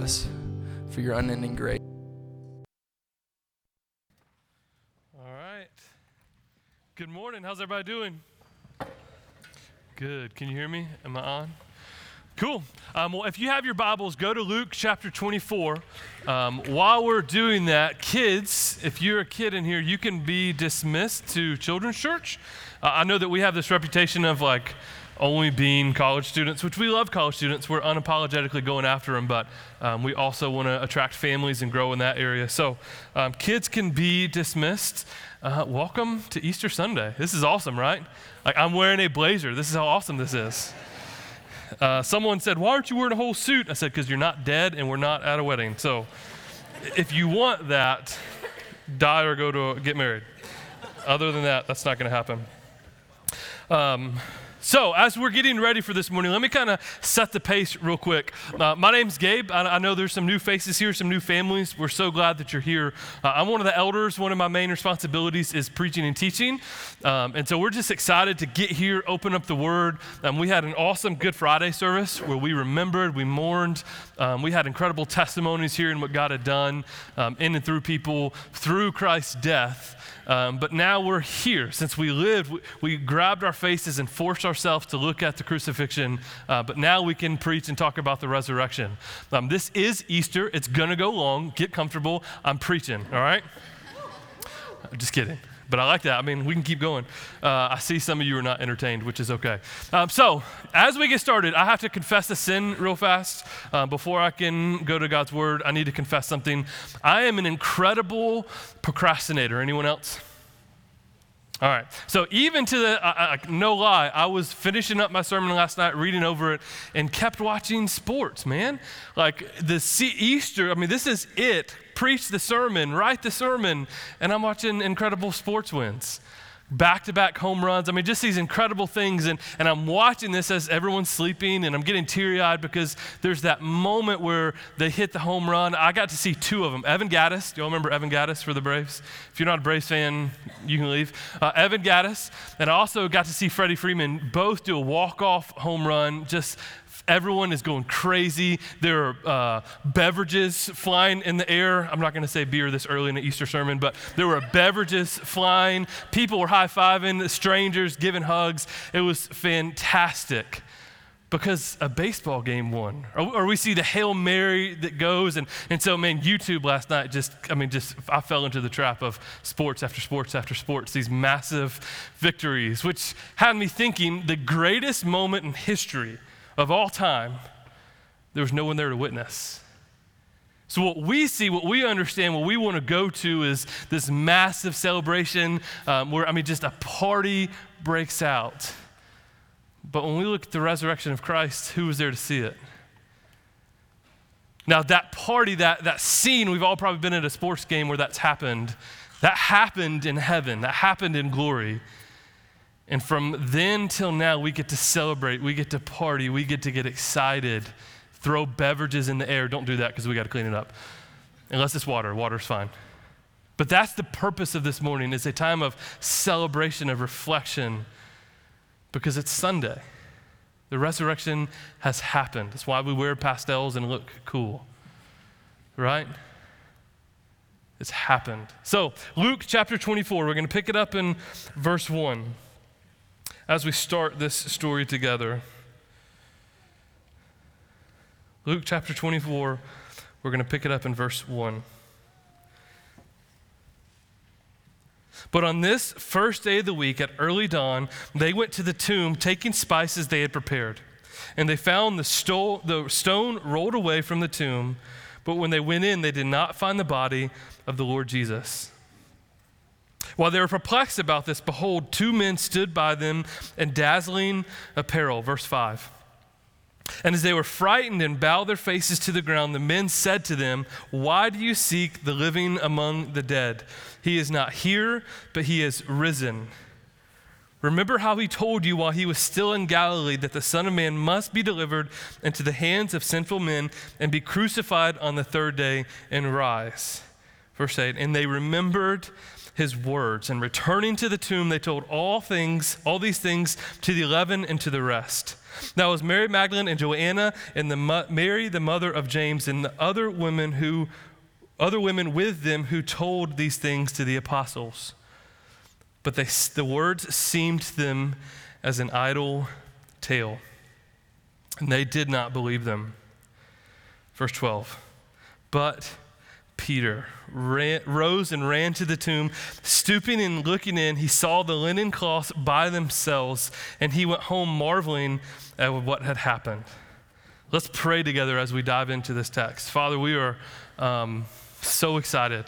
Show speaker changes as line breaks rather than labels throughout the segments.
us for your unending grace.
All right. Good morning. How's everybody doing? Good. Can you hear me? Am I on? Cool. Um, well, if you have your Bibles, go to Luke chapter 24. Um, while we're doing that, kids, if you're a kid in here, you can be dismissed to children's church. Uh, I know that we have this reputation of like only being college students, which we love college students. We're unapologetically going after them, but um, we also want to attract families and grow in that area. So um, kids can be dismissed. Uh, welcome to Easter Sunday. This is awesome, right? Like I'm wearing a blazer. This is how awesome this is. Uh, someone said, Why aren't you wearing a whole suit? I said, Because you're not dead and we're not at a wedding. So if you want that, die or go to get married. Other than that, that's not going to happen. Um, so, as we're getting ready for this morning, let me kind of set the pace real quick. Uh, my name's Gabe. I, I, know there's some new faces here, some new families. We're so glad that you're here. Uh, I'm one of the elders. One of my main responsibilities is preaching and teaching. Um, and so, we're just excited to get here, open up the Word. Um, we had an awesome Good Friday service where we remembered, we mourned. Um, we had incredible testimonies here in what God had done um, in and through people through Christ's death. Um, but now we're here. Since we lived, we, we, grabbed our faces and forced ourselves to look at the crucifixion. Uh, but now we can preach and talk about the resurrection. Um, this is Easter. It's going to go long. Get comfortable. I'm preaching, all right? Just kidding but I like that. I mean, we can keep going. Uh, I see some of you are not entertained, which is okay. Um, so, as we get started, I have to confess a sin real fast. Uh, before I can go to God's word, I need to confess something. I am an incredible procrastinator. Anyone else? All right. So even to the, uh, no lie, I was finishing up my sermon last night, reading over it, and kept watching sports, man. Like the Easter, I mean, this is it preach the sermon, write the sermon, and I'm watching incredible sports wins. Back to back home runs. I mean, just these incredible things. And, and I'm watching this as everyone's sleeping, and I'm getting teary eyed because there's that moment where they hit the home run. I got to see two of them. Evan Gattis, Do y'all remember Evan Gattis for the Braves? If you're not a Braves fan, you can leave. Uh, Evan Gattis, And I also got to see Freddie Freeman both do a walk off home run, just Everyone is going crazy. There are uh, beverages flying in the air. I'm not going to say beer this early in the Easter sermon, but there were beverages flying. People were high fiving, strangers giving hugs. It was fantastic because a baseball game won. Or, or, we see the Hail Mary that goes. And, and so, man, YouTube last night just, I mean, just, I fell into the trap of sports after sports after sports, these massive victories, which had me thinking the greatest moment in history of all time, there was no one there to witness. So, what we see, what we understand, what we want to go to is this massive celebration um, where, I mean, just a party breaks out. But when we look at the resurrection of Christ, who was there to see it? Now, that party, that, that scene, we've all probably been at a sports game where that's happened. That happened in heaven, that happened in glory. And from then till now, we get to celebrate, we get to party, we get to get excited, throw beverages in the air. Don't do that because we got to clean it up. Unless it's water, water's fine. But that's the purpose of this morning. It's a time of celebration, of reflection, because it's Sunday. The resurrection has happened. That's why we wear pastels and look cool, right? It's happened. So, Luke chapter 24, we're going to pick it up in verse 1 as we start this story together. Luke chapter 24, we're going to pick it up in verse 1. But on this first day of the week, at early dawn, they went to the tomb, taking spices they had prepared. And they found the, sto- the stone rolled away from the tomb. But when they went in, they did not find the body of the Lord Jesus. While they were perplexed about this, behold, two men stood by them in dazzling apparel. Verse 5. And as they were frightened and bowed their faces to the ground, the men said to them, Why do you seek the living among the dead? He is not here, but he is risen. Remember how he told you while he was still in Galilee that the Son of Man must be delivered into the hands of sinful men and be crucified on the third day and rise. Verse 8. And they remembered his words. And returning to the tomb, they told all things, all these things to the eleven and to the rest. Now was Mary Magdalene and Joanna and the Mary, the mother of James, and the other women who, other women with them who told these things to the apostles. But they, the words seemed to them as an idle tale, and they did not believe them. Verse 12. But Peter ran, rose and ran to the tomb. Stooping and looking in, he saw the linen cloths by themselves, and he went home marveling at what had happened. Let's pray together as we dive into this text. Father, we are um, so excited.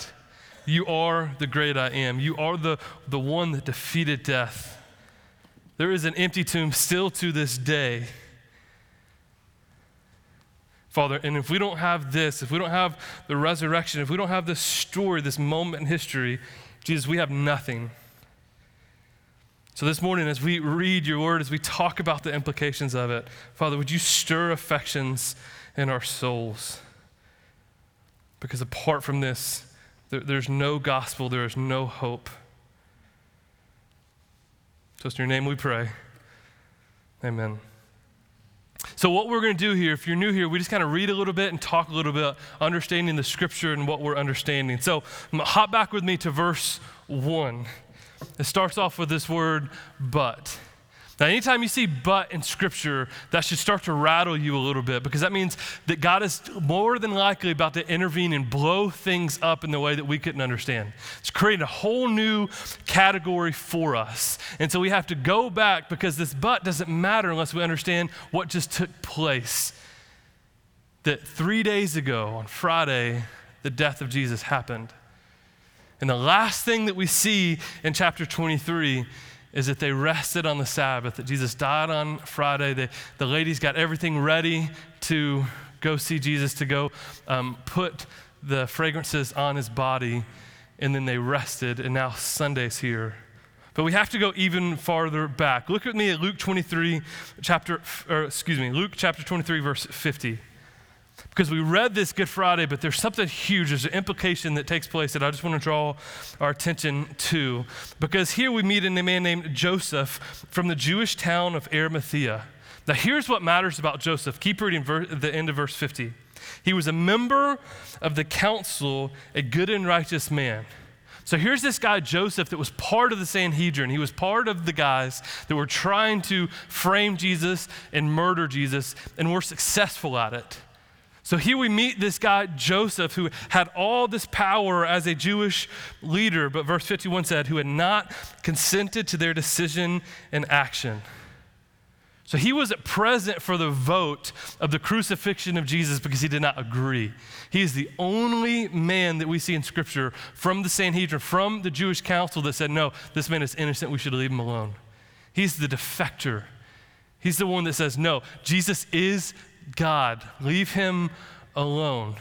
You are the great I am. You are the, the one that defeated death. There is an empty tomb still to this day. Father. And if we don't have this, if we don't have the resurrection, if we don't have this story, this moment in history, Jesus, we have nothing. So this morning, as we read your word, as we talk about the implications of it, Father, would you stir affections in our souls? Because apart from this, there, there's no gospel, there is no hope. So it's in your name we pray. Amen. So, what we're going to do here, if you're new here, we just kind of read a little bit and talk a little bit, understanding the scripture and what we're understanding. So, hop back with me to verse 1. It starts off with this word, but. Now, anytime you see but in Scripture, that should start to rattle you a little bit because that means that God is more than likely about to intervene and blow things up in the way that we couldn't understand. It's creating a whole new category for us. And so we have to go back because this but doesn't matter unless we understand what just took place. That three days ago, on Friday, the death of Jesus happened. And the last thing that we see in chapter 23 is that they rested on the Sabbath, that Jesus died on Friday. The, the ladies got everything ready to go see Jesus, to go um, put the fragrances on his body, and then they rested, and now Sunday's here. But we have to go even farther back. Look at me at Luke 23, chapter, or excuse me, Luke chapter 23, verse 50 because we read this Good Friday, but there's something huge. There's an implication that takes place that I just want to draw our attention to. Because here we meet a man named Joseph from the Jewish town of Arimathea. Now, here's what matters about Joseph. Keep reading ver- the end of verse 50. He was a member of the council, a good and righteous man. So here's this guy, Joseph, that was part of the Sanhedrin. He was part of the guys that were trying to frame Jesus and murder Jesus, and were successful at it. So here we meet this guy, Joseph, who had all this power as a Jewish leader, but verse 51 said, who had not consented to their decision and action. So he was present for the vote of the crucifixion of Jesus because he did not agree. He is the only man that we see in Scripture from the Sanhedrin, from the Jewish council that said, no, this man is innocent, we should leave him alone. He's the defector. He's the one that says, no, Jesus is God. Leave him alone.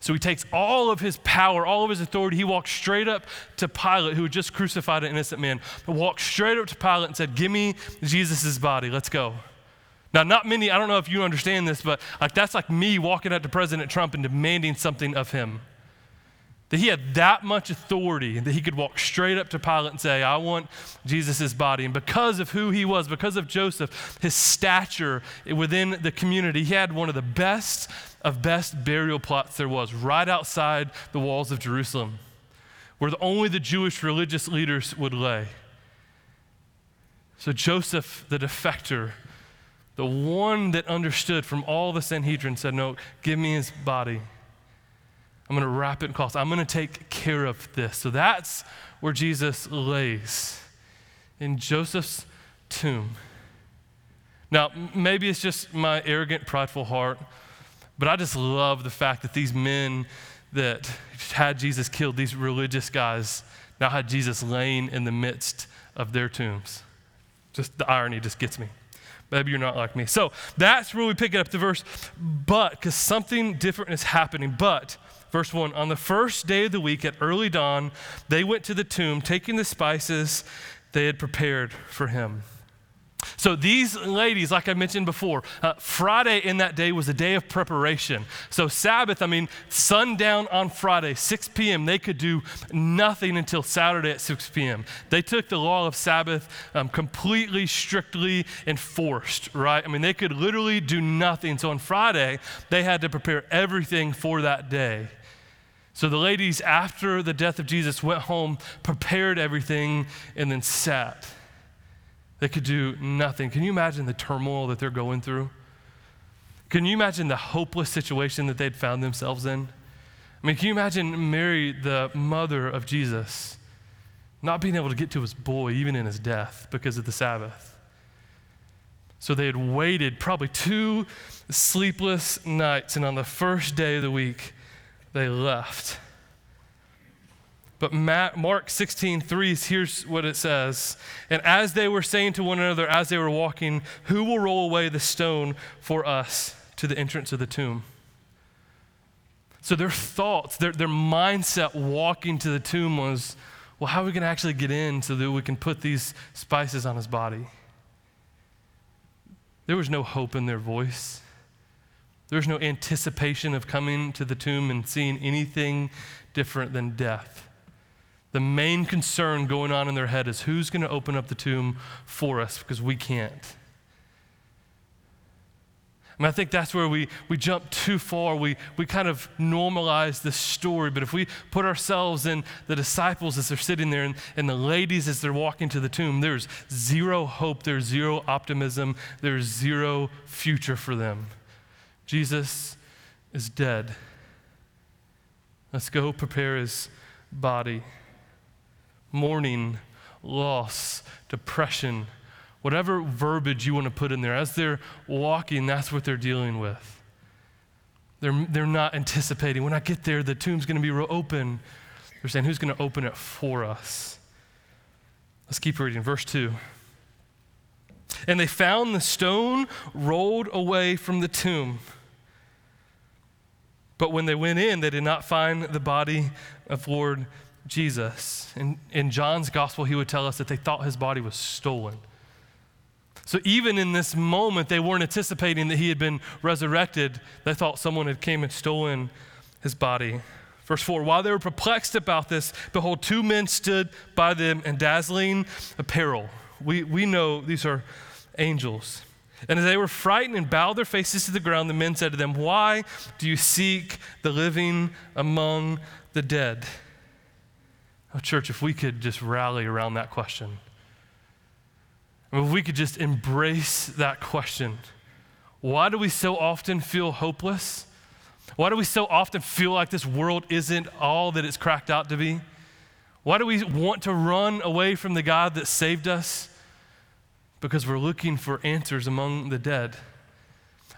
So he takes all of his power, all of his authority. He walked straight up to Pilate, who had just crucified an innocent man, but walked straight up to Pilate and said, Give me Jesus' body. Let's go. Now, not many, I don't know if you understand this, but like that's like me walking up to President Trump and demanding something of him. That he had that much authority that he could walk straight up to Pilate and say, I want Jesus' body. And because of who he was, because of Joseph, his stature within the community, he had one of the best of best burial plots there was right outside the walls of Jerusalem, where only the Jewish religious leaders would lay. So Joseph, the defector, the one that understood from all the Sanhedrin, said, No, give me his body. I'm going to wrap it in cloth. I'm going to take care of this. So that's where Jesus lays in Joseph's tomb. Now, maybe it's just my arrogant, prideful heart, but I just love the fact that these men that had Jesus killed, these religious guys, now had Jesus laying in the midst of their tombs. Just the irony just gets me. Maybe you're not like me. So that's where we pick it up the verse, but, because something different is happening. But Verse 1 On the first day of the week at early dawn, they went to the tomb, taking the spices they had prepared for him. So, these ladies, like I mentioned before, uh, Friday in that day was a day of preparation. So, Sabbath, I mean, sundown on Friday, 6 p.m., they could do nothing until Saturday at 6 p.m. They took the law of Sabbath um, completely, strictly enforced, right? I mean, they could literally do nothing. So, on Friday, they had to prepare everything for that day. So, the ladies, after the death of Jesus, went home, prepared everything, and then sat. They could do nothing. Can you imagine the turmoil that they're going through? Can you imagine the hopeless situation that they'd found themselves in? I mean, can you imagine Mary, the mother of Jesus, not being able to get to his boy even in his death because of the Sabbath? So they had waited probably two sleepless nights, and on the first day of the week, they left. But Mark 16, 3, here's what it says. And as they were saying to one another as they were walking, Who will roll away the stone for us to the entrance of the tomb? So their thoughts, their, their mindset walking to the tomb was, Well, how are we going to actually get in so that we can put these spices on his body? There was no hope in their voice. There was no anticipation of coming to the tomb and seeing anything different than death the main concern going on in their head is who's going to open up the tomb for us because we can't. I mean, I think that's where we, we jump too far. We, we kind of normalize this story. But if we put ourselves in the disciples as they're sitting there and, and the ladies as they're walking to the tomb, there's zero hope, there's zero optimism, there's zero future for them. Jesus is dead. Let's go prepare his body mourning, loss, depression, whatever verbiage you want to put in there. As they're walking, that's what they're dealing with. They're, they're not anticipating, when I get there, the tomb's going to be open. They're saying, who's going to open it for us? Let's keep reading. Verse 2. And they found the stone rolled away from the tomb. But when they went in, they did not find the body of Lord Jesus. In, in John's gospel, he would tell us that they thought his body was stolen. So even in this moment, they weren't anticipating that he had been resurrected. They thought someone had came and stolen his body. Verse 4 While they were perplexed about this, behold, two men stood by them in dazzling apparel. We, we know these are angels. And as they were frightened and bowed their faces to the ground, the men said to them, Why do you seek the living among the dead? Oh, church, if we could just rally around that question, if we could just embrace that question, why do we so often feel hopeless? Why do we so often feel like this world isn't all that it's cracked out to be? Why do we want to run away from the God that saved us? Because we're looking for answers among the dead.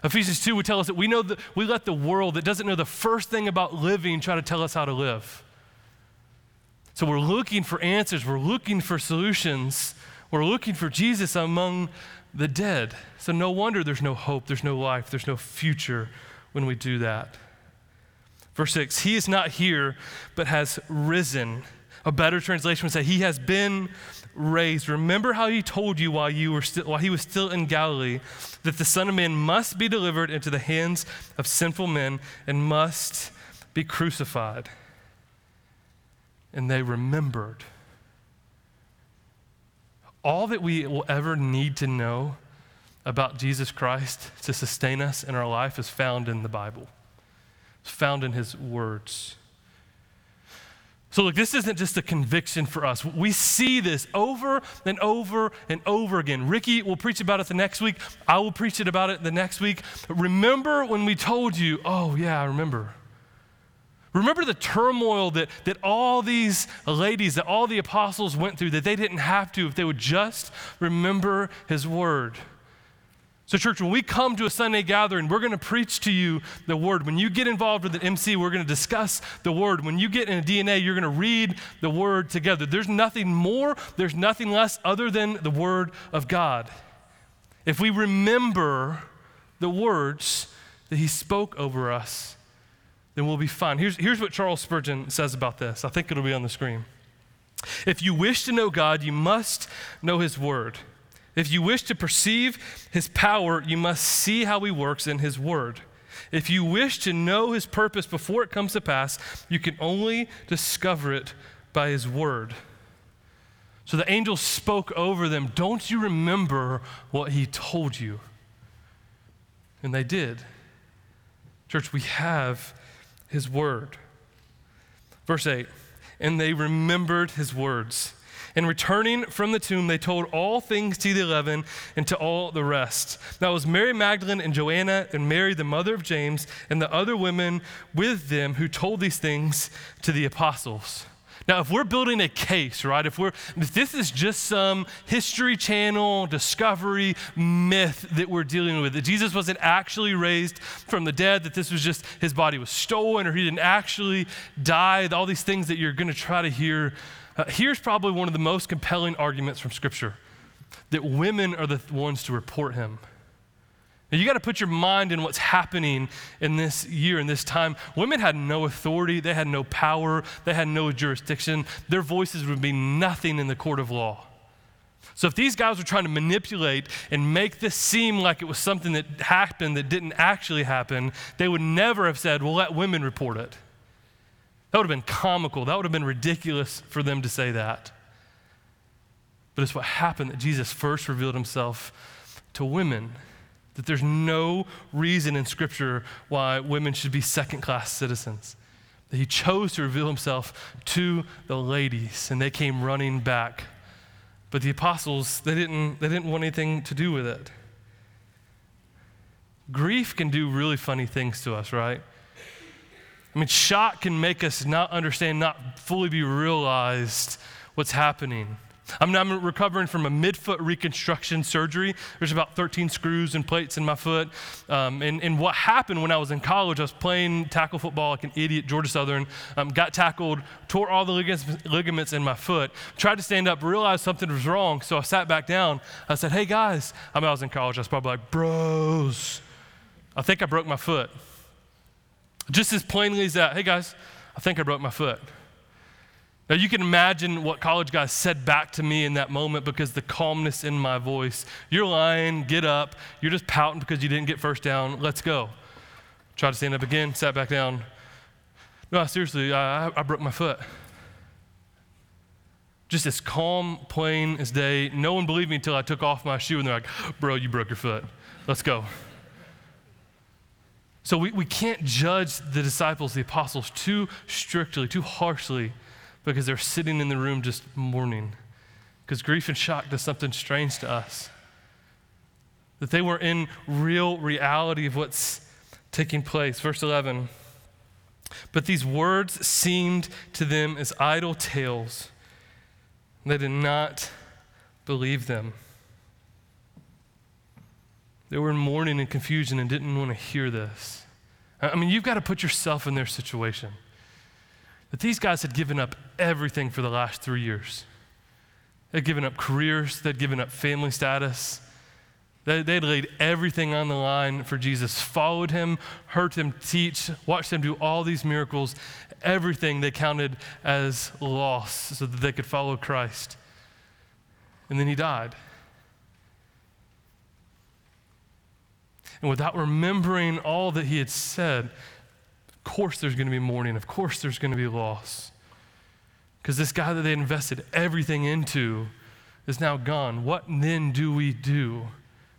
Ephesians 2 would tell us that we know that we let the world that doesn't know the first thing about living try to tell us how to live. So we're looking for answers, we're looking for solutions, we're looking for Jesus among the dead. So no wonder there's no hope, there's no life, there's no future when we do that. Verse 6 He is not here, but has risen. A better translation would say, He has been raised. Remember how He told you while, you were still, while He was still in Galilee that the Son of Man must be delivered into the hands of sinful men and must be crucified and they remembered. All that we will ever need to know about Jesus Christ to sustain us in our life is found in the Bible, it's found in His words. So, look, this isn't just a conviction for us. We see this over and over and over again. Ricky will preach about it the next week. I will preach it about it the next week. Remember when we told you, oh, yeah, I remember. Remember the turmoil that, that all these ladies, that all the apostles went through, that they didn't have to if they would just remember his word. So, church, when we come to a Sunday gathering, we're going to preach to you the word. When you get involved with an MC, we're going to discuss the word. When you get in a DNA, you're going to read the word together. There's nothing more, there's nothing less other than the word of God. If we remember the words that he spoke over us, then we'll be fine. Here's, here's what Charles Spurgeon says about this. I think it'll be on the screen. If you wish to know God, you must know His Word. If you wish to perceive his power, you must see how he works in his word. If you wish to know his purpose before it comes to pass, you can only discover it by his word. So the angel spoke over them, Don't you remember what he told you? And they did. Church, we have his word. Verse 8, and they remembered his words. And returning from the tomb, they told all things to the eleven and to all the rest. That was Mary Magdalene and Joanna and Mary, the mother of James, and the other women with them who told these things to the apostles. Now, if we're building a case, right, if we're if this is just some history channel discovery myth that we're dealing with, that Jesus wasn't actually raised from the dead, that this was just his body was stolen or he didn't actually die, all these things that you're going to try to hear, uh, here's probably one of the most compelling arguments from Scripture that women are the ones to report him. Now, you got to put your mind in what's happening in this year, in this time. Women had no authority, they had no power, they had no jurisdiction. Their voices would be nothing in the court of law. So, if these guys were trying to manipulate and make this seem like it was something that happened that didn't actually happen, they would never have said, Well, let women report it. That would have been comical. That would have been ridiculous for them to say that. But it's what happened that Jesus first revealed himself to women that there's no reason in Scripture why women should be second class citizens. That he chose to reveal himself to the ladies, and they came running back. But the apostles, they didn't, they didn't want anything to do with it. Grief can do really funny things to us, right? I mean, shock can make us not understand, not fully be realized what's happening. I'm, I'm recovering from a midfoot reconstruction surgery. There's about 13 screws and plates in my foot. Um, and, and what happened when I was in college, I was playing tackle football like an idiot, Georgia Southern, um, got tackled, tore all the ligaments, ligaments in my foot, tried to stand up, realized something was wrong, so I sat back down. I said, hey guys, I mean, I was in college, I was probably like, bros, I think I broke my foot. Just as plainly as that, hey guys, I think I broke my foot. Now, you can imagine what college guys said back to me in that moment because the calmness in my voice. You're lying, get up. You're just pouting because you didn't get first down. Let's go. Try to stand up again, sat back down. No, seriously, I, I broke my foot. Just as calm, plain as day. No one believed me until I took off my shoe and they're like, bro, you broke your foot. Let's go. So we, we can't judge the disciples, the apostles, too strictly, too harshly because they're sitting in the room just mourning. Because grief and shock does something strange to us. That they were in real reality of what's taking place. Verse 11. But these words seemed to them as idle tales. They did not believe them. They were in mourning and confusion and didn't want to hear this. I mean, you've got to put yourself in their situation that these guys had given up everything for the last three years. They'd given up careers, they'd given up family status. They, they'd laid everything on the line for Jesus, followed him, heard him teach, watched him do all these miracles. Everything they counted as loss so that they could follow Christ. And then he died. And without remembering all that he had said, of course there's going to be mourning. Of course there's going to be loss. Because this guy that they invested everything into is now gone. What then do we do?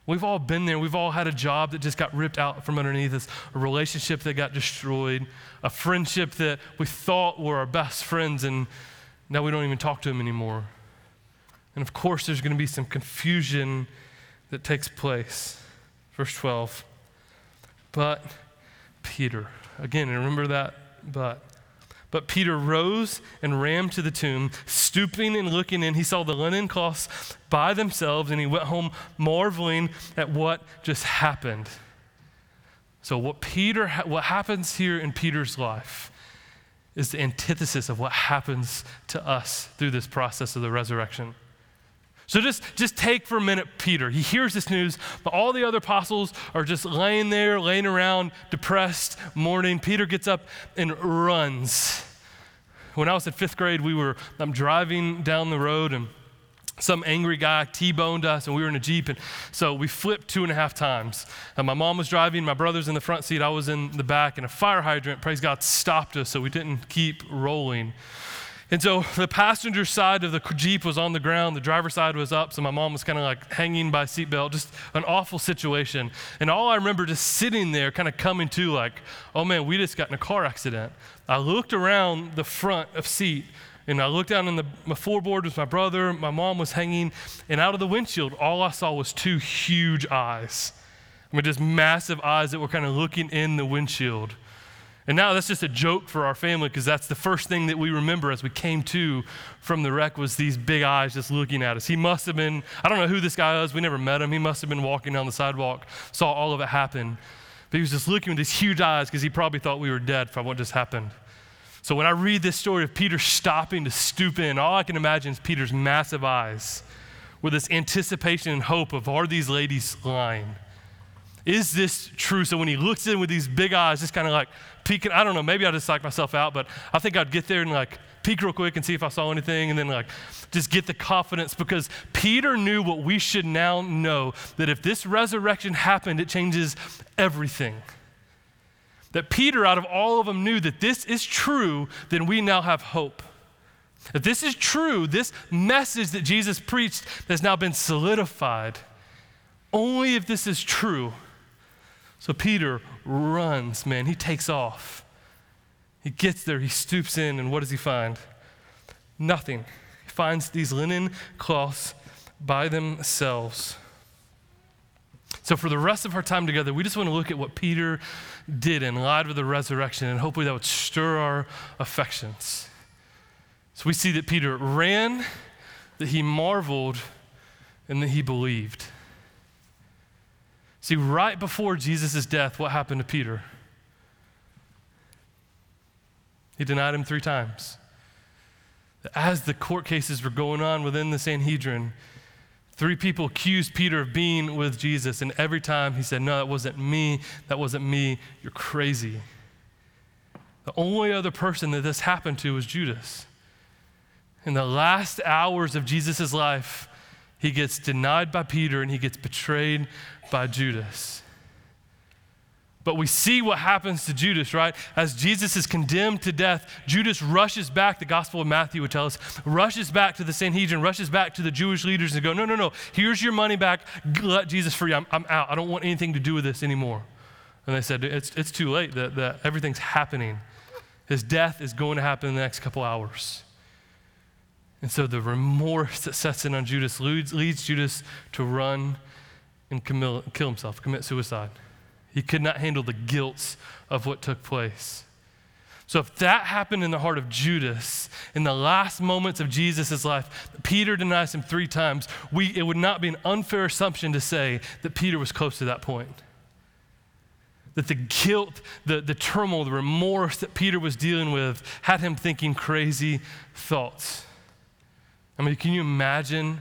We've all been there. We've all had a job that just got ripped out from underneath us, a relationship that got destroyed, a friendship that we thought were our best friends, and now we don't even talk to them anymore. And of course, there's going to be some confusion that takes place. Verse 12. But Peter, Again, remember that but. But Peter rose and ran to the tomb. Stooping and looking in, he saw the linen cloths by themselves, and he went home marveling at what just happened. So, what Peter, what happens here in Peter's life is the antithesis of what happens to us through this process of the resurrection. So just, just take for a minute Peter. He hears this news, but all the other apostles are just laying there, laying around, depressed, mourning. Peter gets up and runs. When I was in fifth grade, we were I'm driving down the road and some angry guy T-boned us, and we were in a Jeep, and so we flipped two and a half times. And my mom was driving, my brother's in the front seat, I was in the back, and a fire hydrant, praise God, stopped us so we didn't keep rolling. And so the passenger side of the Jeep was on the ground, the driver's side was up, so my mom was kind of like hanging by seatbelt, just an awful situation. And all I remember just sitting there, kind of coming to, like, oh man, we just got in a car accident. I looked around the front of seat, and I looked down in the my floorboard was my brother, my mom was hanging, and out of the windshield, all I saw was two huge eyes. I mean, just massive eyes that were kind of looking in the windshield. And now that's just a joke for our family because that's the first thing that we remember as we came to from the wreck was these big eyes just looking at us. He must have been, I don't know who this guy was, we never met him. He must have been walking down the sidewalk, saw all of it happen. But he was just looking with these huge eyes because he probably thought we were dead from what just happened. So when I read this story of Peter stopping to stoop in, all I can imagine is Peter's massive eyes with this anticipation and hope of are these ladies lying? Is this true? So when he looks in with these big eyes, just kind of like peeking, I don't know, maybe I just psych myself out, but I think I'd get there and like peek real quick and see if I saw anything and then like just get the confidence because Peter knew what we should now know that if this resurrection happened, it changes everything. That Peter, out of all of them, knew that this is true, then we now have hope. If this is true, this message that Jesus preached has now been solidified. Only if this is true. So Peter runs, man. He takes off. He gets there, he stoops in, and what does he find? Nothing. He finds these linen cloths by themselves. So, for the rest of our time together, we just want to look at what Peter did in light of the resurrection, and hopefully that would stir our affections. So, we see that Peter ran, that he marveled, and that he believed. See, right before Jesus' death, what happened to Peter? He denied him three times. As the court cases were going on within the Sanhedrin, Three people accused Peter of being with Jesus, and every time he said, No, that wasn't me. That wasn't me. You're crazy. The only other person that this happened to was Judas. In the last hours of Jesus' life, he gets denied by Peter and he gets betrayed by Judas. But we see what happens to Judas, right? As Jesus is condemned to death, Judas rushes back, the Gospel of Matthew would tell us, rushes back to the Sanhedrin, rushes back to the Jewish leaders and go, No, no, no, here's your money back. Let Jesus free. I'm, I'm out. I don't want anything to do with this anymore. And they said, It's, it's too late. That, that everything's happening. His death is going to happen in the next couple hours. And so the remorse that sets in on Judas leads, leads Judas to run and kill himself, commit suicide. He could not handle the guilt of what took place. So, if that happened in the heart of Judas in the last moments of Jesus' life, Peter denies him three times, we, it would not be an unfair assumption to say that Peter was close to that point. That the guilt, the, the turmoil, the remorse that Peter was dealing with had him thinking crazy thoughts. I mean, can you imagine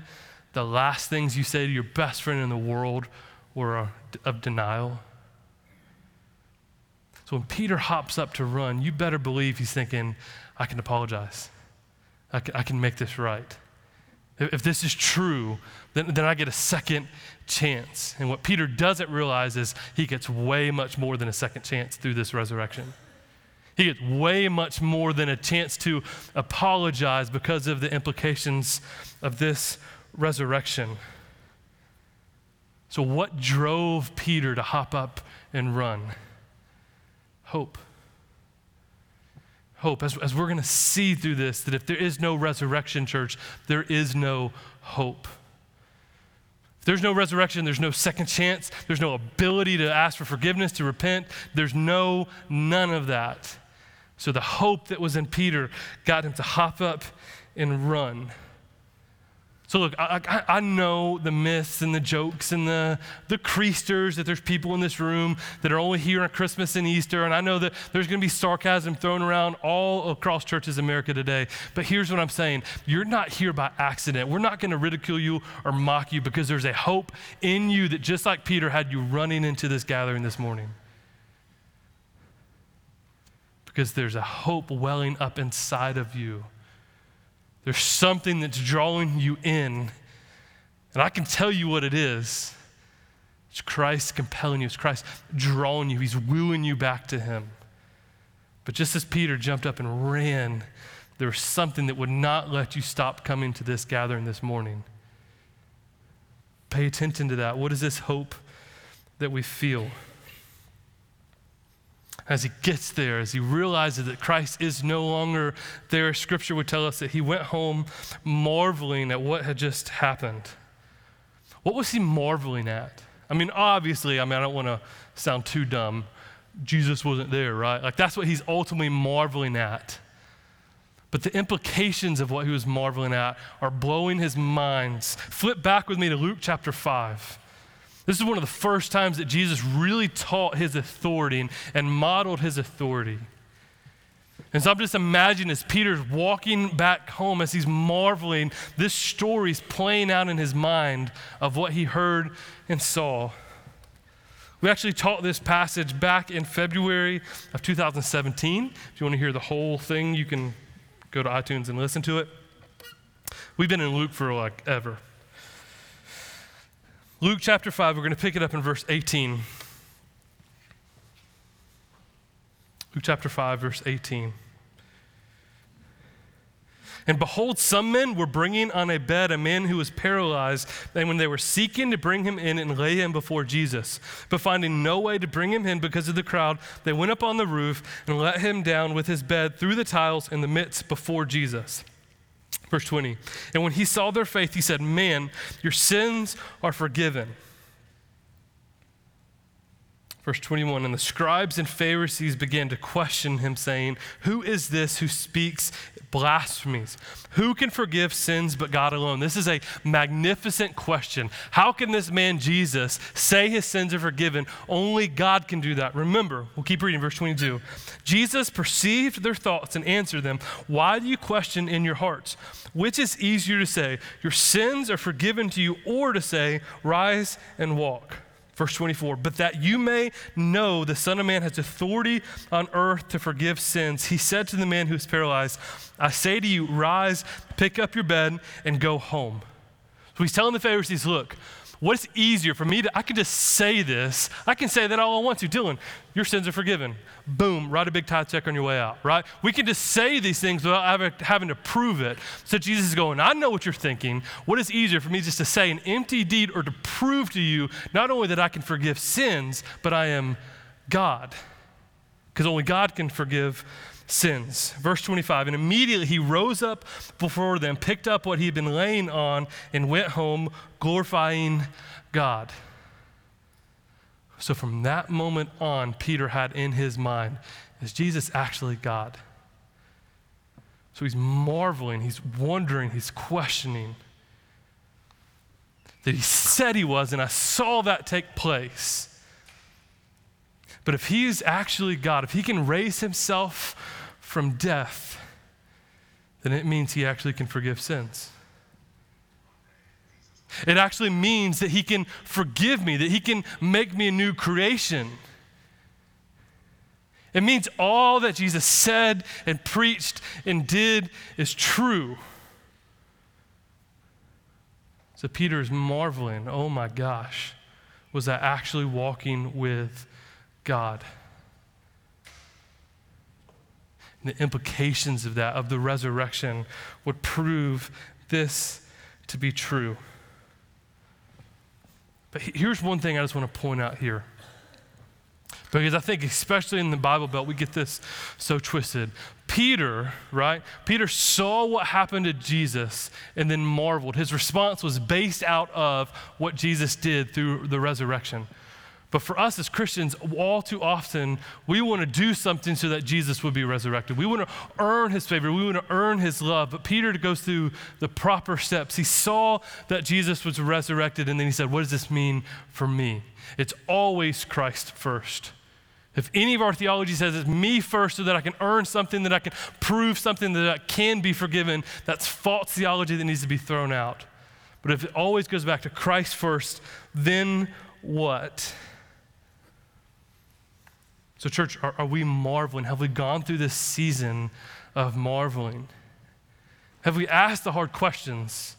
the last things you say to your best friend in the world were of denial? So when Peter hops up to run, you better believe he's thinking, I can apologize. I can, I can make this right. If this is true, then, then I get a second chance. And what Peter doesn't realize is he gets way much more than a second chance through this resurrection. He gets way much more than a chance to apologize because of the implications of this resurrection. So, what drove Peter to hop up and run? hope. Hope. As, as we're going to see through this, that if there is no resurrection, church, there is no hope. If there's no resurrection, there's no second chance, there's no ability to ask for forgiveness, to repent. There's no, none of that. So the hope that was in Peter got him to hop up and run. So, look, I, I, I, know the myths and the jokes and the, the creasters that there's people in this room that are only here on Christmas and Easter. And I know that there's going to be sarcasm thrown around all across churches in America today. But here's what I'm saying you're not here by accident. We're not going to ridicule you or mock you because there's a hope in you that just like Peter had you running into this gathering this morning. Because there's a hope welling up inside of you there's something that's drawing you in, And I can tell you what it is. It's Christ compelling you, it's Christ drawing you, He's wooing you back to Him. But just as Peter jumped up and ran, there was something that would not let you stop coming to this gathering this morning. Pay attention to that. What is this hope that we feel? As he gets there, as he realizes that Christ is no longer there, scripture would tell us that he went home marveling at what had just happened. What was he marveling at? I mean, obviously, I mean, I don't want to sound too dumb. Jesus wasn't there, right? Like, that's what he's ultimately marveling at. But the implications of what he was marveling at are blowing his minds. Flip back with me to Luke chapter 5. This is one of the first times that Jesus really taught his authority and, modeled his authority. And so I'm just imagining as Peter's walking back home, as he's marveling, this story's playing out in his mind of what he heard and saw. We actually taught this passage back in February of 2017. If you want to hear the whole thing, you can go to iTunes and listen to it. We've been in Luke for like ever. Luke chapter 5, we're going to pick it up in verse 18. Luke chapter 5, verse 18. And behold, some men were bringing on a bed a man who was paralyzed. And when they were seeking to bring him in and lay him before Jesus, but finding no way to bring him in because of the crowd, they went up on the roof and let him down with his bed through the tiles in the midst before Jesus. Verse 20. And when he saw their faith, he said, Man, your sins are forgiven. Verse 21 And the scribes and Pharisees began to question him, saying, Who is this who speaks blasphemies? Who can forgive sins but God alone? This is a magnificent question. How can this man Jesus say his sins are forgiven? Only God can do that. Remember, we'll keep reading verse 22. Jesus perceived their thoughts and answered them, Why do you question in your hearts? Which is easier to say, Your sins are forgiven to you, or to say, Rise and walk? Verse 24, but that you may know the Son of Man has authority on earth to forgive sins, he said to the man who was paralyzed, I say to you, rise, pick up your bed, and go home. So he's telling the Pharisees, look, What's easier for me to, I can just say this. I can say that all I want to. Dylan, your sins are forgiven. Boom, write a big tithe check on your way out, right? We can just say these things without having to prove it. So Jesus is going, I know what you're thinking. What is easier for me just to say an empty deed or to prove to you not only that I can forgive sins, but I am God? Because only God can forgive sins. Verse 25, and immediately he rose up before them, picked up what he had been laying on, and went home, glorifying God. So from that moment on, Peter had in his mind, is Jesus actually God? So he's marveling, he's wondering, he's questioning that he said he was, and I saw that take place. But if he's actually God, if he can raise himself from death, then it means he actually can forgive sins. It actually means that he can forgive me, that he can make me a new creation. It means all that Jesus said and preached and did is true. So Peter is marveling, oh my gosh, was I actually walking with God? And the implications of that, of the resurrection, would prove this to be true. But here's one thing I just want to point out here. Because I think, especially in the Bible Belt, we get this so twisted. Peter, right? Peter saw what happened to Jesus and then marveled. His response was based out of what Jesus did through the resurrection. But for us as Christians, all too often, we want to do something so that Jesus would be resurrected. We want to earn his favor. We want to earn his love. But Peter goes through the proper steps. He saw that Jesus was resurrected, and then he said, What does this mean for me? It's always Christ first. If any of our theology says it's me first so that I can earn something, that I can prove something, that I can be forgiven, that's false theology that needs to be thrown out. But if it always goes back to Christ first, then what? So, church, are, are, we marveling? Have we gone through this season of marveling? Have we asked the hard questions?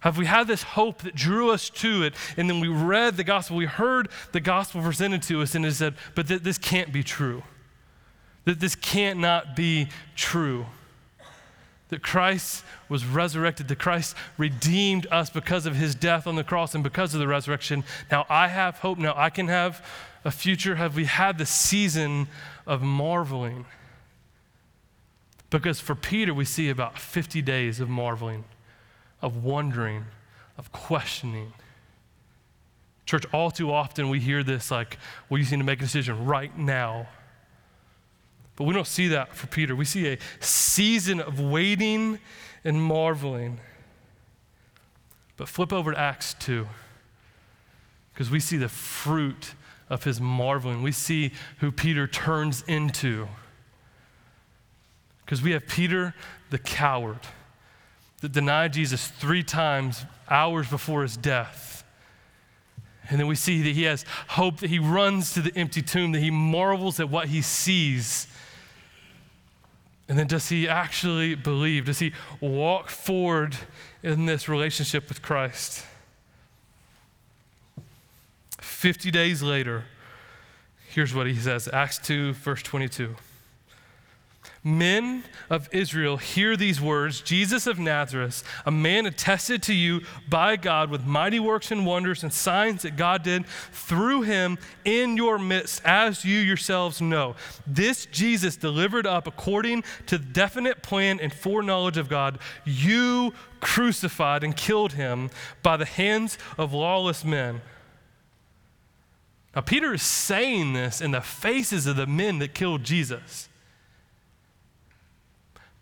Have we had this hope that drew us to it? And then we read the gospel, we heard the gospel presented to us, and it said, but th- this can't be true. That this can't not be true. That Christ was resurrected, that Christ redeemed us because of his death on the cross and because of the resurrection. Now I have hope. Now I can have a future. Have we had the season of marveling? Because for Peter, we see about 50 days of marveling of wondering, of questioning. Church, all too often we hear this like, well, you need to make a decision right now. But we don't see that for Peter. We see a season of waiting and marveling. But flip over to Acts 2, because we see the fruit of his marveling. We see who Peter turns into. Because we have Peter the coward that denied Jesus three times hours before his death. And then we see that he has hope, that he runs to the empty tomb, that he marvels at what he sees. And then does he actually believe? Does he walk forward in this relationship with Christ? 50 days later, here's what he says Acts 2, verse 22. Men of Israel, hear these words Jesus of Nazareth, a man attested to you by God with mighty works and wonders and signs that God did through him in your midst, as you yourselves know. This Jesus delivered up according to the definite plan and foreknowledge of God, you crucified and killed him by the hands of lawless men. Now, Peter is saying this in the faces of the men that killed Jesus.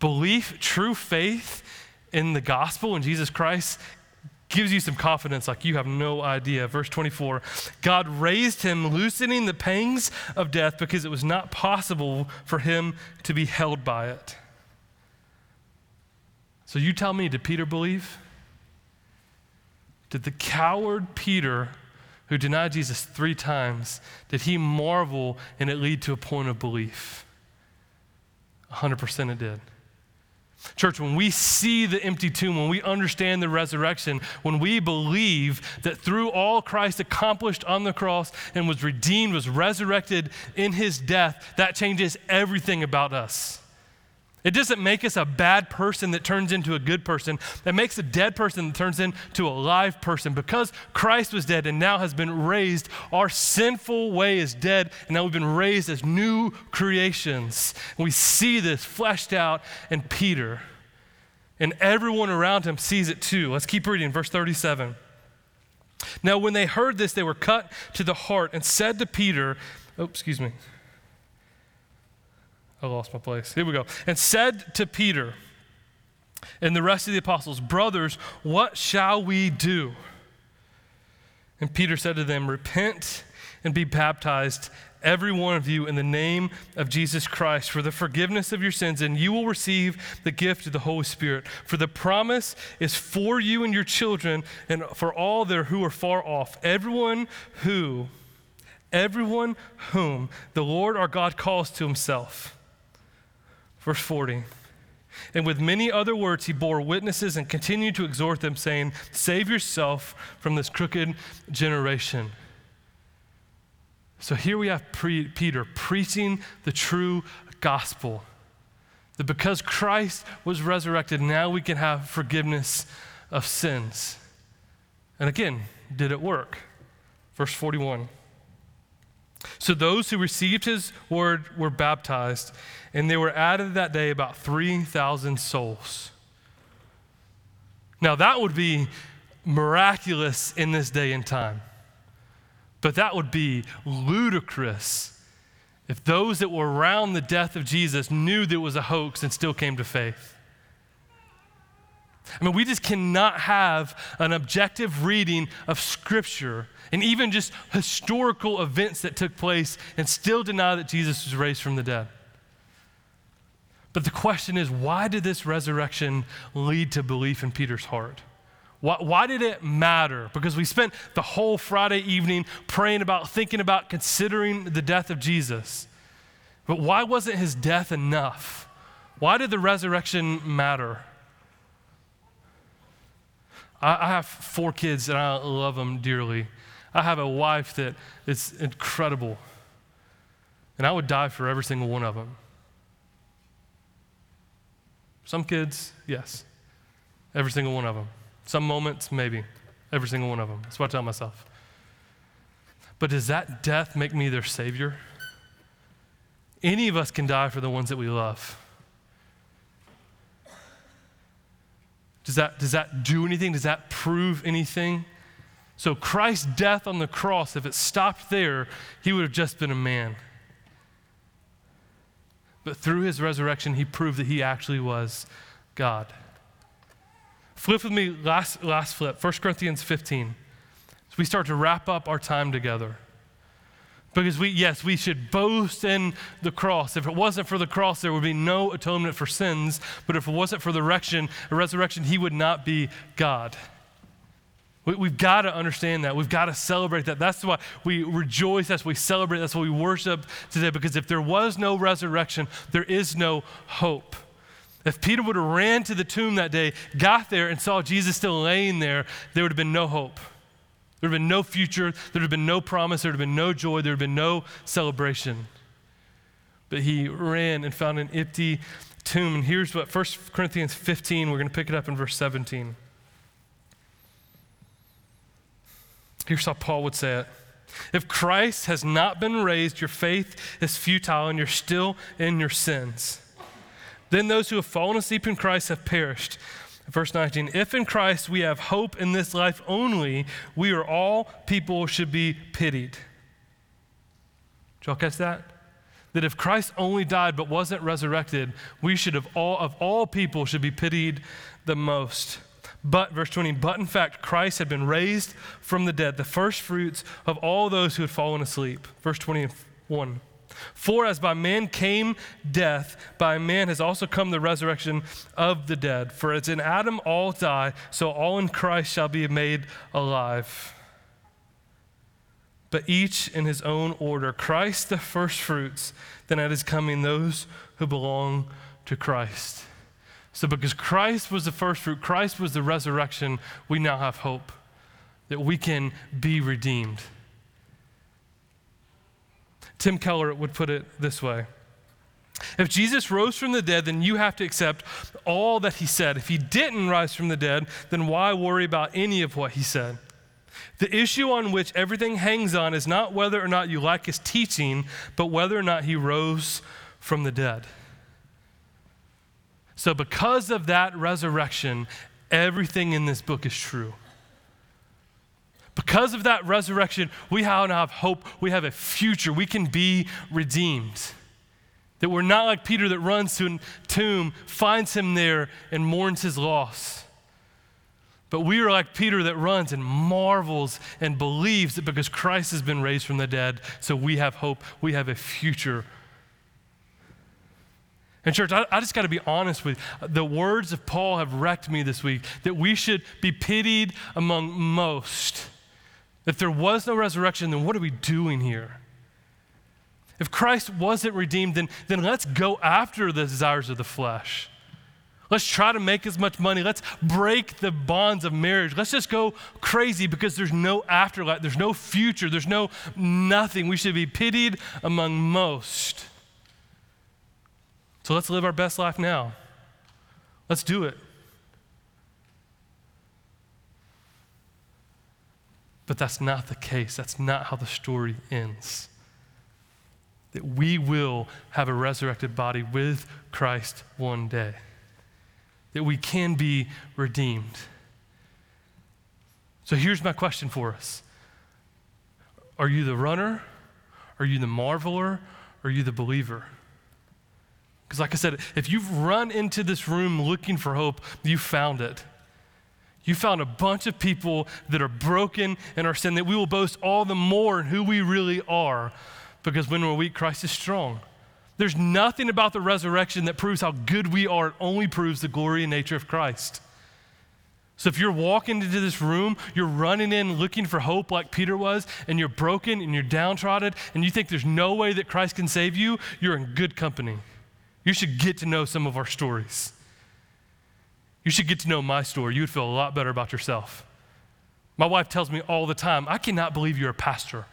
Belief, true faith in the gospel in Jesus Christ gives you some confidence like you have no idea. Verse 24 God raised him, loosening the pangs of death because it was not possible for him to be held by it. So you tell me, did Peter believe? Did the coward Peter, who denied Jesus three times, did he marvel and it lead to a point of belief? 100% it did. Church, when we see the empty tomb, when we understand the resurrection, when we believe that through all Christ accomplished on the cross and was redeemed, was resurrected in his death, that changes everything about us. It doesn't make us a bad person that turns into a good person. It makes a dead person that turns into a live person. Because Christ was dead and now has been raised, our sinful way is dead, and now we've been raised as new creations. We see this fleshed out in Peter. And everyone around him sees it too. Let's keep reading, verse 37. Now, when they heard this, they were cut to the heart and said to Peter, Oh, excuse me. I lost my place. Here we go. And said to Peter and the rest of the apostles, Brothers, what shall we do? And Peter said to them, Repent and be baptized, every one of you, in the name of Jesus Christ for the forgiveness of your sins, and you will receive the gift of the Holy Spirit. For the promise is for you and your children, and for all there who are far off, everyone who, everyone whom the Lord our God calls to himself. Verse 40. And with many other words, he bore witnesses and continued to exhort them, saying, Save yourself from this crooked generation. So here we have pre- Peter preaching the true gospel. That because Christ was resurrected, now we can have forgiveness of sins. And again, did it work? Verse 41. So those who received his word were baptized, and there were added that day about 3,000 souls. Now, that would be miraculous in this day and time, but that would be ludicrous if those that were around the death of Jesus knew there was a hoax and still came to faith. I mean, we just cannot have an objective reading of Scripture and even just historical events that took place and still deny that Jesus was raised from the dead. But the question is why did this resurrection lead to belief in Peter's heart? Why, why, did it matter? Because we spent the whole Friday evening praying about, thinking about, considering the death of Jesus. But why wasn't his death enough? Why did the resurrection matter? I, I have four kids and I love them dearly. I have a wife that is incredible. And I would die for every single one of them. Some kids, yes. Every single one of them. Some moments, maybe. Every single one of them. That's what I tell myself. But does that death make me their savior? Any of us can die for the ones that we love. Does that, does that do anything? Does that prove anything? So, Christ's death on the cross, if it stopped there, he would have just been a man. But through his resurrection, he proved that he actually was God. Flip with me, last, last flip, 1 Corinthians 15. So we start to wrap up our time together. Because we, yes, we should boast in the cross. If it wasn't for the cross, there would be no atonement for sins. But if it wasn't for the resurrection, resurrection, he would not be God. We, have got to understand that. We've got to celebrate that. That's why we rejoice. That's why we celebrate. That's why we worship today. Because if there was no resurrection, there is no hope. If Peter would have ran to the tomb that day, got there, and saw Jesus still laying there, there would have been no hope. There would have been no future. There would have been no promise. There would have been no joy. There would have been no celebration. But he ran and found an empty tomb. And here's what 1 Corinthians 15, we're going to pick it up in verse 17. Here's how Paul would say it. If Christ has not been raised, your faith is futile and you're still in your sins. Then those who have fallen asleep in Christ have perished. Verse 19 If in Christ we have hope in this life only, we are all people should be pitied. Did y'all catch that? That if Christ only died but wasn't resurrected, we should have all of all people should be pitied the most. But, verse 20, but in fact, Christ had been raised from the dead, the first fruits of all those who had fallen asleep. Verse 21. For as by man came death, by man has also come the resurrection of the dead. For as in Adam all die, so all in Christ shall be made alive. But each in his own order Christ the first fruits, then at his coming those who belong to Christ. So, because Christ was the first fruit, Christ was the resurrection, we now have hope that we can be redeemed. Tim Keller would put it this way If Jesus rose from the dead, then you have to accept all that he said. If he didn't rise from the dead, then why worry about any of what he said? The issue on which everything hangs on is not whether or not you like his teaching, but whether or not he rose from the dead. So, because of that resurrection, everything in this book is true. Because of that resurrection, we now have hope. We have a future. We can be redeemed. That we're not like Peter that runs to a tomb, finds him there, and mourns his loss. But we are like Peter that runs and marvels and believes that because Christ has been raised from the dead, so we have hope. We have a future and, church, I, I just got to be honest with you. The words of Paul have wrecked me this week that we should be pitied among most. If there was no resurrection, then what are we doing here? If Christ wasn't redeemed, then, then let's go after the desires of the flesh. Let's try to make as much money. Let's break the bonds of marriage. Let's just go crazy because there's no afterlife, there's no future, there's no nothing. We should be pitied among most. So let's live our best life now. Let's do it. But that's not the case. That's not how the story ends. That we will have a resurrected body with Christ one day. That we can be redeemed. So here's my question for us Are you the runner? Are you the marveler? Are you the believer? Because, like I said, if you've run into this room looking for hope, you found it. You found a bunch of people that are broken and are sin, that we will boast all the more in who we really are. Because when we're weak, Christ is strong. There's nothing about the resurrection that proves how good we are, it only proves the glory and nature of Christ. So if you're walking into this room, you're running in looking for hope like Peter was, and you're broken and you're downtrodden, and you think there's no way that Christ can save you, you're in good company. You should get to know some of our stories. You should get to know my story. You would feel a lot better about yourself. My wife tells me all the time, I cannot believe you're a pastor.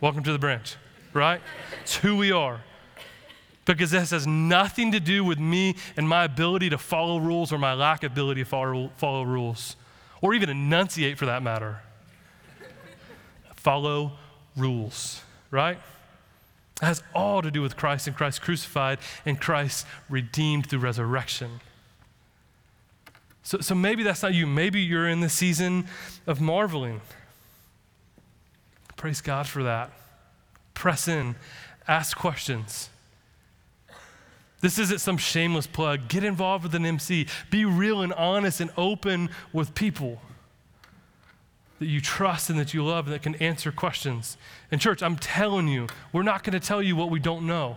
Welcome to the branch, right? It's who we are. Because this has nothing to do with me and my ability to follow rules or my lack of ability to follow, follow rules, or even enunciate for that matter. follow rules, right? It has all to do with Christ and Christ crucified and Christ redeemed through resurrection. So, so maybe that's not you. Maybe you're in the season of marveling. Praise God for that. Press in, ask questions. This isn't some shameless plug. Get involved with an MC. Be real and honest and open with people that you trust and that you love and that can answer questions. And, church, I'm telling you, we're not going to tell you what we don't know.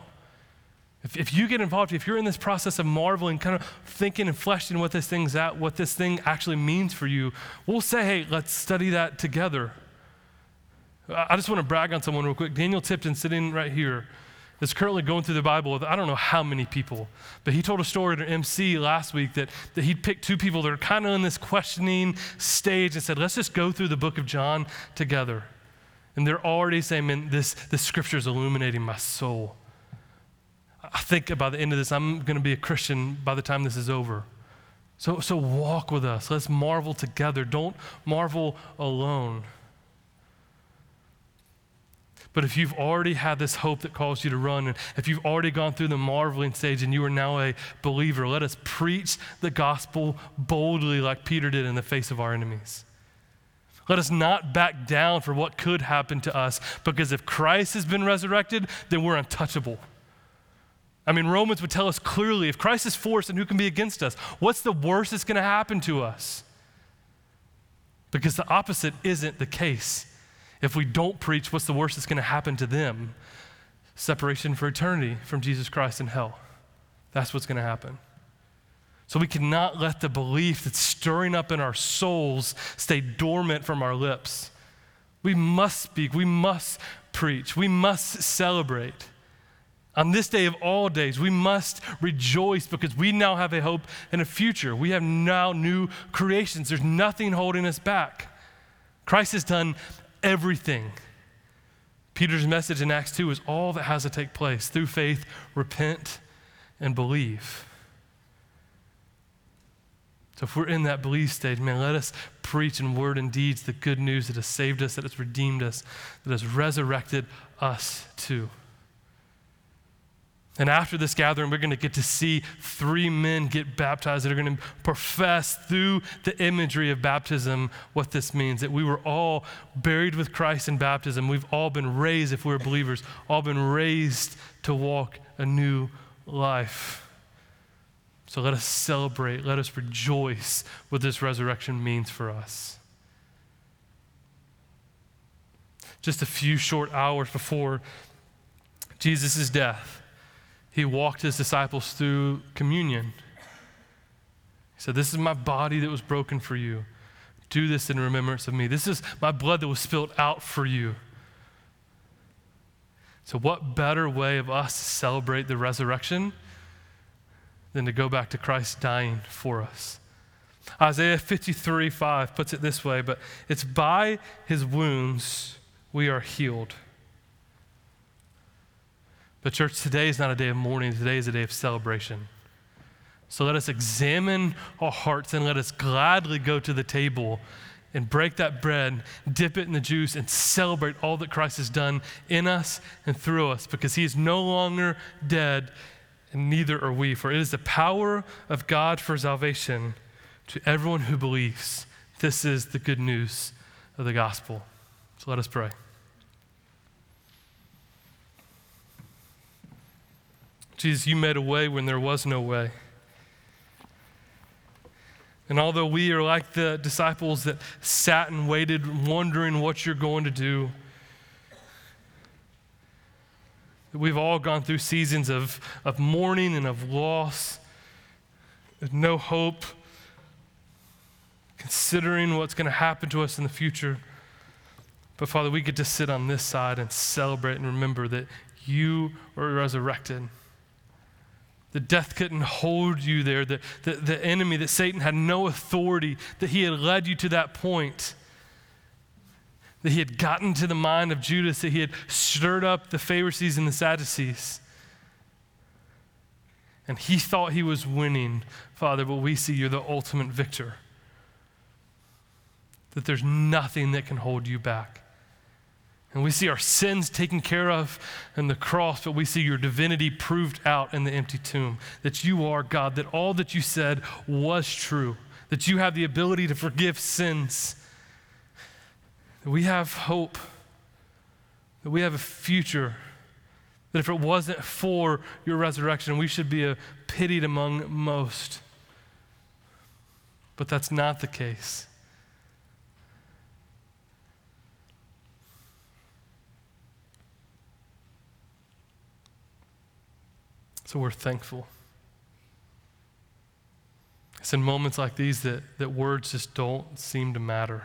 If, if you get involved, if you're in this process of marveling, kind of thinking and fleshing what this thing's at, what this thing actually means for you, we'll say, hey, let's study that together. I just want to brag on someone real quick. Daniel Tipton, sitting right here, is currently going through the Bible with I don't know how many people. But he told a story at an MC last week that, that he'd picked two people that are kind of in this questioning stage and said, let's just go through the book of John together. And they're already saying, man, this, this scripture is illuminating my soul. I think by the end of this, I'm going to be a Christian by the time this is over. So, so walk with us. Let's marvel together. Don't marvel alone. But if you've already had this hope that calls you to run, and if you've already gone through the marveling stage and you are now a believer, let us preach the gospel boldly like Peter did in the face of our enemies. Let us not back down for what could happen to us, because if Christ has been resurrected, then we're untouchable. I mean, Romans would tell us clearly if Christ is for us, then who can be against us? What's the worst that's going to happen to us? Because the opposite isn't the case. If we don't preach, what's the worst that's going to happen to them? Separation for eternity from Jesus Christ in hell. That's what's going to happen. So we cannot let the belief that's stirring up in our souls stay dormant from our lips. We must speak, we must preach, we must celebrate. On this day of all days, we must rejoice because we now have a hope and a future. We have now new creations. There's nothing holding us back. Christ has done everything. Peter's message in Acts 2 is all that has to take place through faith, repent, and believe. So if we're in that belief stage, man, let us preach in word and deeds the good news that has saved us, that has redeemed us, that has resurrected us too. And after this gathering, we're going to get to see three men get baptized that are going to profess through the imagery of baptism what this means that we were all buried with Christ in baptism. We've all been raised, if we're believers, all been raised to walk a new life. So let us celebrate, let us rejoice what this resurrection means for us. Just a few short hours before Jesus' death, he walked his disciples through communion. He said, This is my body that was broken for you. Do this in remembrance of me. This is my blood that was spilled out for you. So, what better way of us to celebrate the resurrection than to go back to Christ dying for us? Isaiah 53 5 puts it this way, but it's by his wounds we are healed. But, church, today is not a day of mourning, today is a day of celebration. So let us examine our hearts and let us gladly go to the table and break that bread, dip it in the juice, and celebrate all that Christ has done in us and through us because he is no longer dead, and neither are we. For it is the power of God for salvation to everyone who believes. This is the good news of the gospel. So let us pray. Jesus, you made a way when there was no way. And although we are like the disciples that sat and waited, wondering what you're going to do, we've all gone through seasons of, of mourning and of loss, of no hope, considering what's going to happen to us in the future. But Father, we get to sit on this side and celebrate and remember that you were resurrected Death couldn't hold you there. The, the, the enemy, that Satan had no authority, that he had led you to that point. That he had gotten to the mind of Judas, that he had stirred up the Pharisees and the Sadducees. And he thought he was winning, Father, but we see you're the ultimate victor. That there's nothing that can hold you back. And we see our sins taken care of in the cross, but we see your divinity proved out in the empty tomb. That you are God, that all that you said was true, that you have the ability to forgive sins, that we have hope, that we have a future, that if it wasn't for your resurrection, we should be pitied among most. But that's not the case. So we're thankful. It's in moments like these that, that words just don't seem to matter.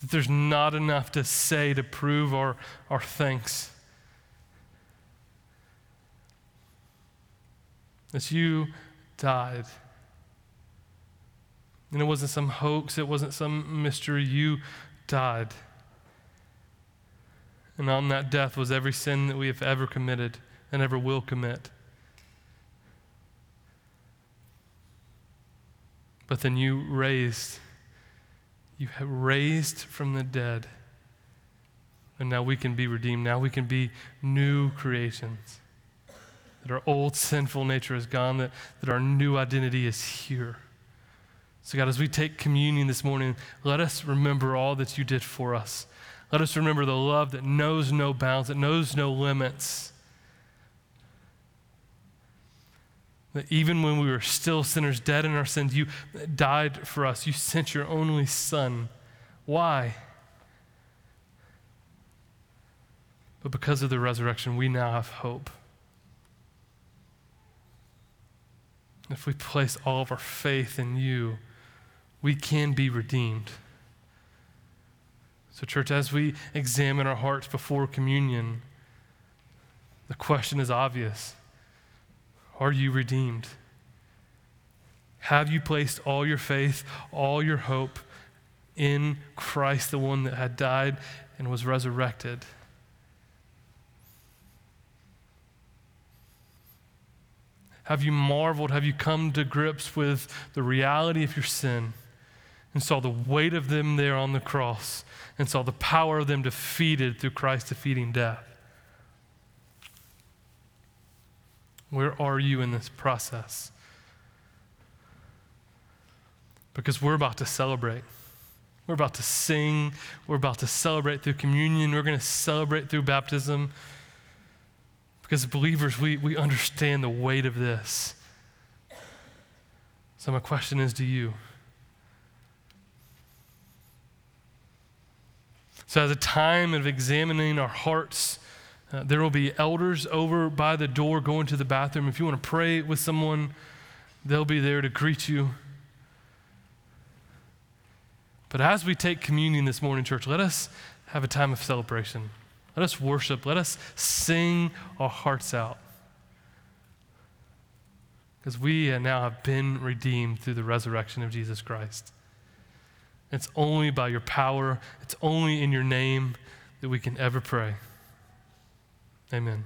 That there's not enough to say to prove our, our thanks. That you died. And it wasn't some hoax, it wasn't some mystery. You died. And on that death was every sin that we have ever committed and ever will commit. But then you raised, you have raised from the dead. And now we can be redeemed. Now we can be new creations. That our old sinful nature is gone, that, that our new identity is here. So, God, as we take communion this morning, let us remember all that you did for us. Let us remember the love that knows no bounds, that knows no limits. That even when we were still sinners, dead in our sins, you died for us. You sent your only Son. Why? But because of the resurrection, we now have hope. If we place all of our faith in you, we can be redeemed. So, church, as we examine our hearts before communion, the question is obvious Are you redeemed? Have you placed all your faith, all your hope in Christ, the one that had died and was resurrected? Have you marveled? Have you come to grips with the reality of your sin and saw the weight of them there on the cross? and saw the power of them defeated through Christ defeating death. Where are you in this process? Because we're about to celebrate. We're about to sing. We're about to celebrate through communion. We're going to celebrate through baptism. Because believers, we, we understand the weight of this. So, my question is to you So, as a time of examining our hearts, uh, there will be elders over by the door going to the bathroom. If you want to pray with someone, they'll be there to greet you. But as we take communion this morning, church, let us have a time of celebration. Let us worship. Let us sing our hearts out. Because we now have been redeemed through the resurrection of Jesus Christ. It's only by your power, it's only in your name that we can ever pray. Amen.